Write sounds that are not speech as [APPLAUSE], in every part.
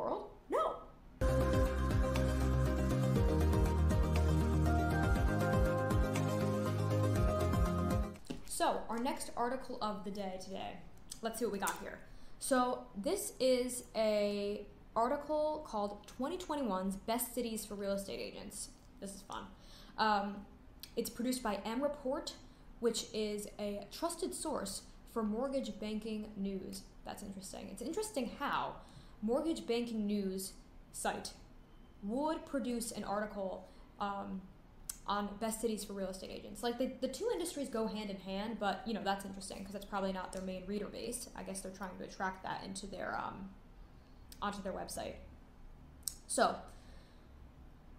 world? No. So, our next article of the day today. Let's see what we got here. So, this is a article called 2021's Best Cities for Real Estate Agents. This is fun. Um, it's produced by M Report, which is a trusted source for mortgage banking news. That's interesting. It's interesting how mortgage banking news site would produce an article um, on best cities for real estate agents. Like the, the two industries go hand in hand, but you know that's interesting because that's probably not their main reader base. I guess they're trying to attract that into their um, onto their website. So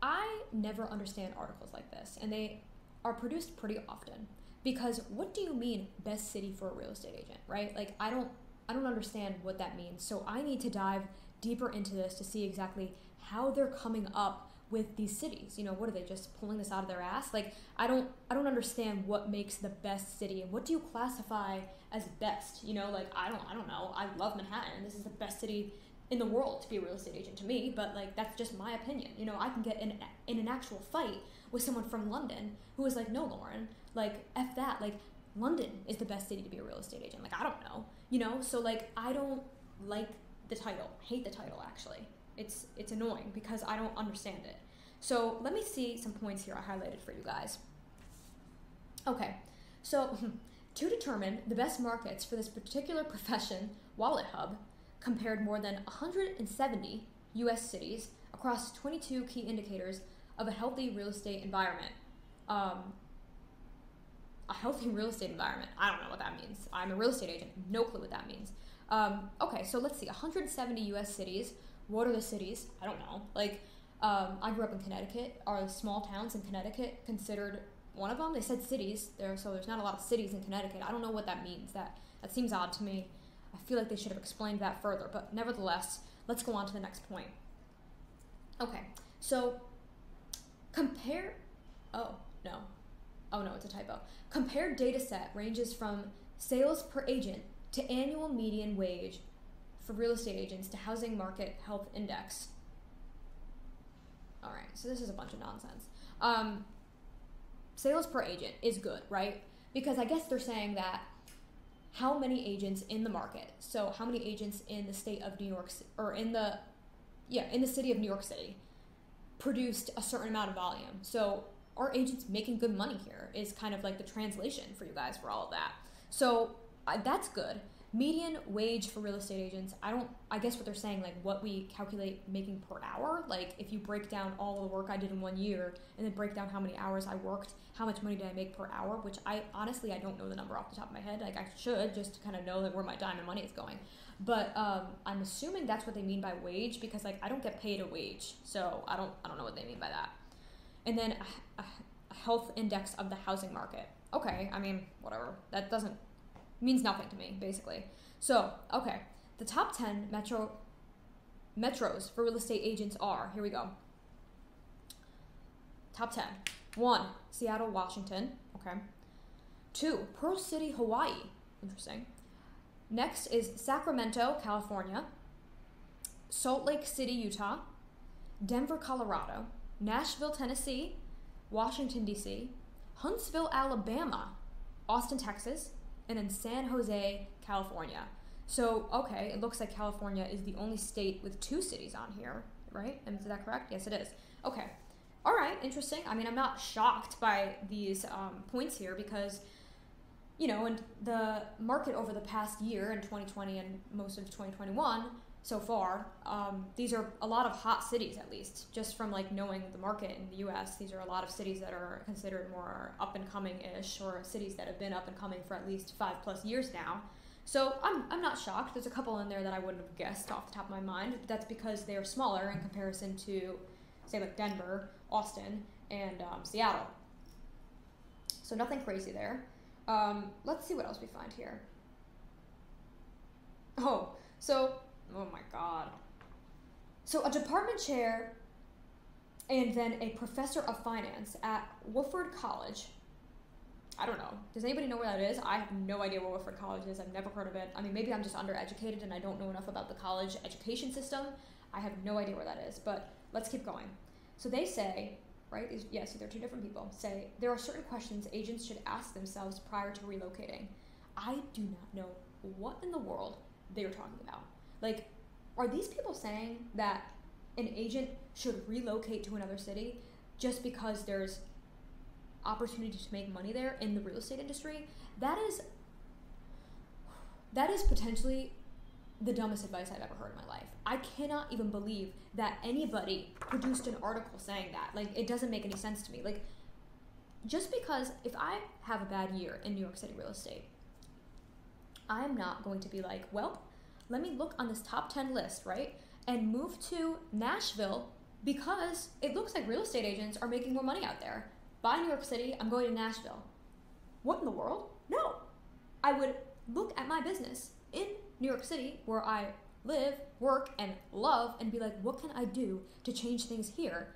I never understand articles like this, and they are produced pretty often because what do you mean best city for a real estate agent, right? Like I don't I don't understand what that means. So I need to dive deeper into this to see exactly how they're coming up with these cities. You know, what are they just pulling this out of their ass? Like I don't I don't understand what makes the best city and what do you classify as best? You know, like I don't I don't know. I love Manhattan. This is the best city in the world to be a real estate agent to me, but like that's just my opinion. You know, I can get in in an actual fight with someone from London who is like, "No, Lauren, like f that. Like London is the best city to be a real estate agent." Like I don't know. You know, so like I don't like the title. Hate the title actually. It's it's annoying because I don't understand it. So let me see some points here I highlighted for you guys. Okay, so [LAUGHS] to determine the best markets for this particular profession, WalletHub compared more than 170 U.S. cities across 22 key indicators of a healthy real estate environment. Um, a healthy real estate environment. I don't know what that means. I'm a real estate agent. No clue what that means. Um, okay, so let's see. 170 U.S. cities. What are the cities? I don't know. Like, um, I grew up in Connecticut. Are small towns in Connecticut considered one of them? They said cities there, so there's not a lot of cities in Connecticut. I don't know what that means. That that seems odd to me. I feel like they should have explained that further. But nevertheless, let's go on to the next point. Okay, so compare. Oh no, oh no, it's a typo. Compared data set ranges from sales per agent to annual median wage for real estate agents to housing market health index. All right, so this is a bunch of nonsense. Um, sales per agent is good, right? Because I guess they're saying that how many agents in the market, so how many agents in the state of New York, or in the, yeah, in the city of New York City, produced a certain amount of volume. So are agents making good money here? Is kind of like the translation for you guys for all of that. So uh, that's good median wage for real estate agents i don't i guess what they're saying like what we calculate making per hour like if you break down all the work i did in one year and then break down how many hours i worked how much money did i make per hour which i honestly i don't know the number off the top of my head like i should just to kind of know that where my time and money is going but um, i'm assuming that's what they mean by wage because like i don't get paid a wage so i don't i don't know what they mean by that and then a, a, health index of the housing market okay i mean whatever that doesn't means nothing to me, basically. So, okay, the top 10 metro metros for real estate agents are here we go. Top 10. One, Seattle, Washington. Okay. Two, Pearl City, Hawaii. Interesting. Next is Sacramento, California. Salt Lake City, Utah. Denver, Colorado. Nashville, Tennessee. Washington, D.C. Huntsville, Alabama. Austin, Texas and then San Jose, California. So, okay, it looks like California is the only state with two cities on here, right? Is that correct? Yes, it is. Okay. All right, interesting. I mean, I'm not shocked by these um, points here because, you know, and the market over the past year in 2020 and most of 2021 so far. Um, these are a lot of hot cities, at least, just from like knowing the market in the U.S. These are a lot of cities that are considered more up and coming ish, or cities that have been up and coming for at least five plus years now. So I'm, I'm not shocked. There's a couple in there that I wouldn't have guessed off the top of my mind. That's because they are smaller in comparison to, say, like Denver, Austin, and um, Seattle. So nothing crazy there. Um, let's see what else we find here. Oh, so Oh my god. So, a department chair and then a professor of finance at Wofford College. I don't know. Does anybody know where that is? I have no idea where Wofford College is. I've never heard of it. I mean, maybe I'm just undereducated and I don't know enough about the college education system. I have no idea where that is, but let's keep going. So they say, right? Yes, they're two different people. Say there are certain questions agents should ask themselves prior to relocating. I do not know what in the world they are talking about. Like, are these people saying that an agent should relocate to another city just because there's opportunity to make money there in the real estate industry? That is that is potentially the dumbest advice I've ever heard in my life. I cannot even believe that anybody produced an article saying that. Like, it doesn't make any sense to me. Like, just because if I have a bad year in New York City real estate, I'm not going to be like, well, let me look on this top 10 list, right? And move to Nashville because it looks like real estate agents are making more money out there. Buy New York City, I'm going to Nashville. What in the world? No. I would look at my business in New York City, where I live, work, and love, and be like, what can I do to change things here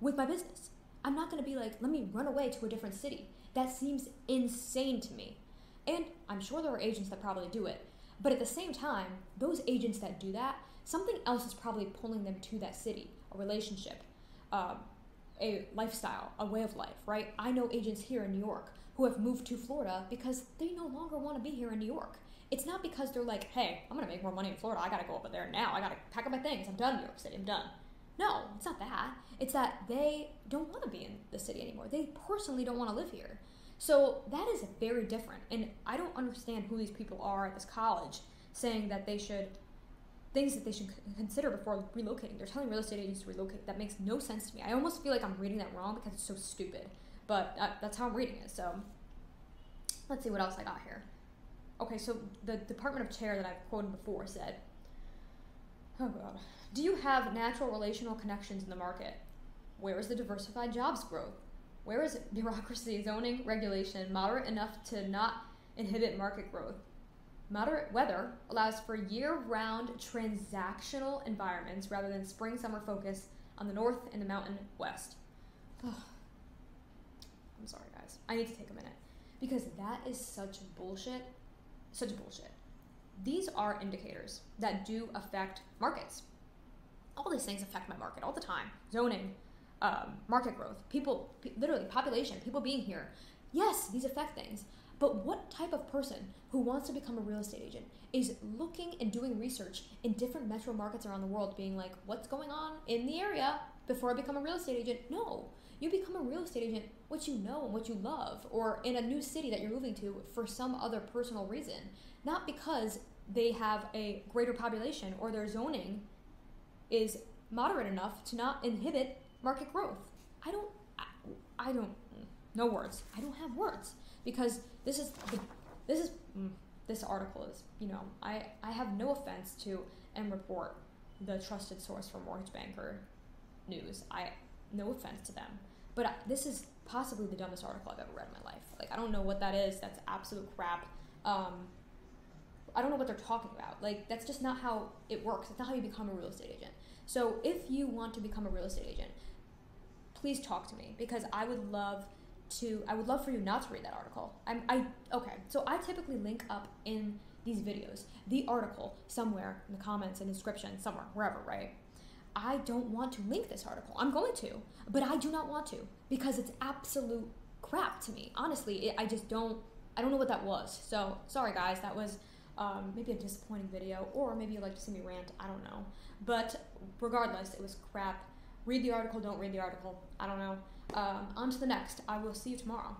with my business? I'm not gonna be like, let me run away to a different city. That seems insane to me. And I'm sure there are agents that probably do it. But at the same time, those agents that do that, something else is probably pulling them to that city a relationship, uh, a lifestyle, a way of life, right? I know agents here in New York who have moved to Florida because they no longer want to be here in New York. It's not because they're like, hey, I'm gonna make more money in Florida. I gotta go over there now. I gotta pack up my things. I'm done New York City. I'm done. No, it's not that. It's that they don't want to be in the city anymore. They personally don't want to live here. So that is very different. And I don't understand who these people are at this college saying that they should things that they should consider before relocating. They're telling real estate agents to relocate. That makes no sense to me. I almost feel like I'm reading that wrong because it's so stupid. But uh, that's how I'm reading it. So let's see what else I got here okay, so the Department of Chair that I've quoted before said, oh God, do you have natural relational connections in the market? Where is the diversified jobs growth? Where is bureaucracy, zoning, regulation moderate enough to not inhibit market growth? Moderate weather allows for year round transactional environments rather than spring summer focus on the north and the mountain west. I'm sorry, guys. I need to take a minute because that is such bullshit such bullshit. These are indicators that do affect markets. All these things affect my market all the time. Zoning, um, market growth, people, literally population, people being here. Yes, these affect things. But what type of person who wants to become a real estate agent is looking and doing research in different metro markets around the world, being like, what's going on in the area before I become a real estate agent? No. You become a real estate agent what you know and what you love, or in a new city that you're moving to for some other personal reason, not because they have a greater population or their zoning is moderate enough to not inhibit market growth. I don't, I, I don't, no words. I don't have words because this is the, this is mm, this article is you know I I have no offense to M Report, the trusted source for mortgage banker news. I no offense to them, but I, this is possibly the dumbest article I've ever read in my life. Like I don't know what that is. That's absolute crap. Um, I don't know what they're talking about. Like that's just not how it works. It's not how you become a real estate agent. So if you want to become a real estate agent, please talk to me because I would love to. I would love for you not to read that article. I'm. I okay. So I typically link up in these videos the article somewhere in the comments and description somewhere wherever right I don't want to link this article. I'm going to, but I do not want to because it's absolute crap to me. Honestly, it, I just don't. I don't know what that was. So sorry, guys. That was um, maybe a disappointing video, or maybe you like to see me rant. I don't know. But regardless, it was crap. Read the article. Don't read the article. I don't know. Um, on to the next. I will see you tomorrow.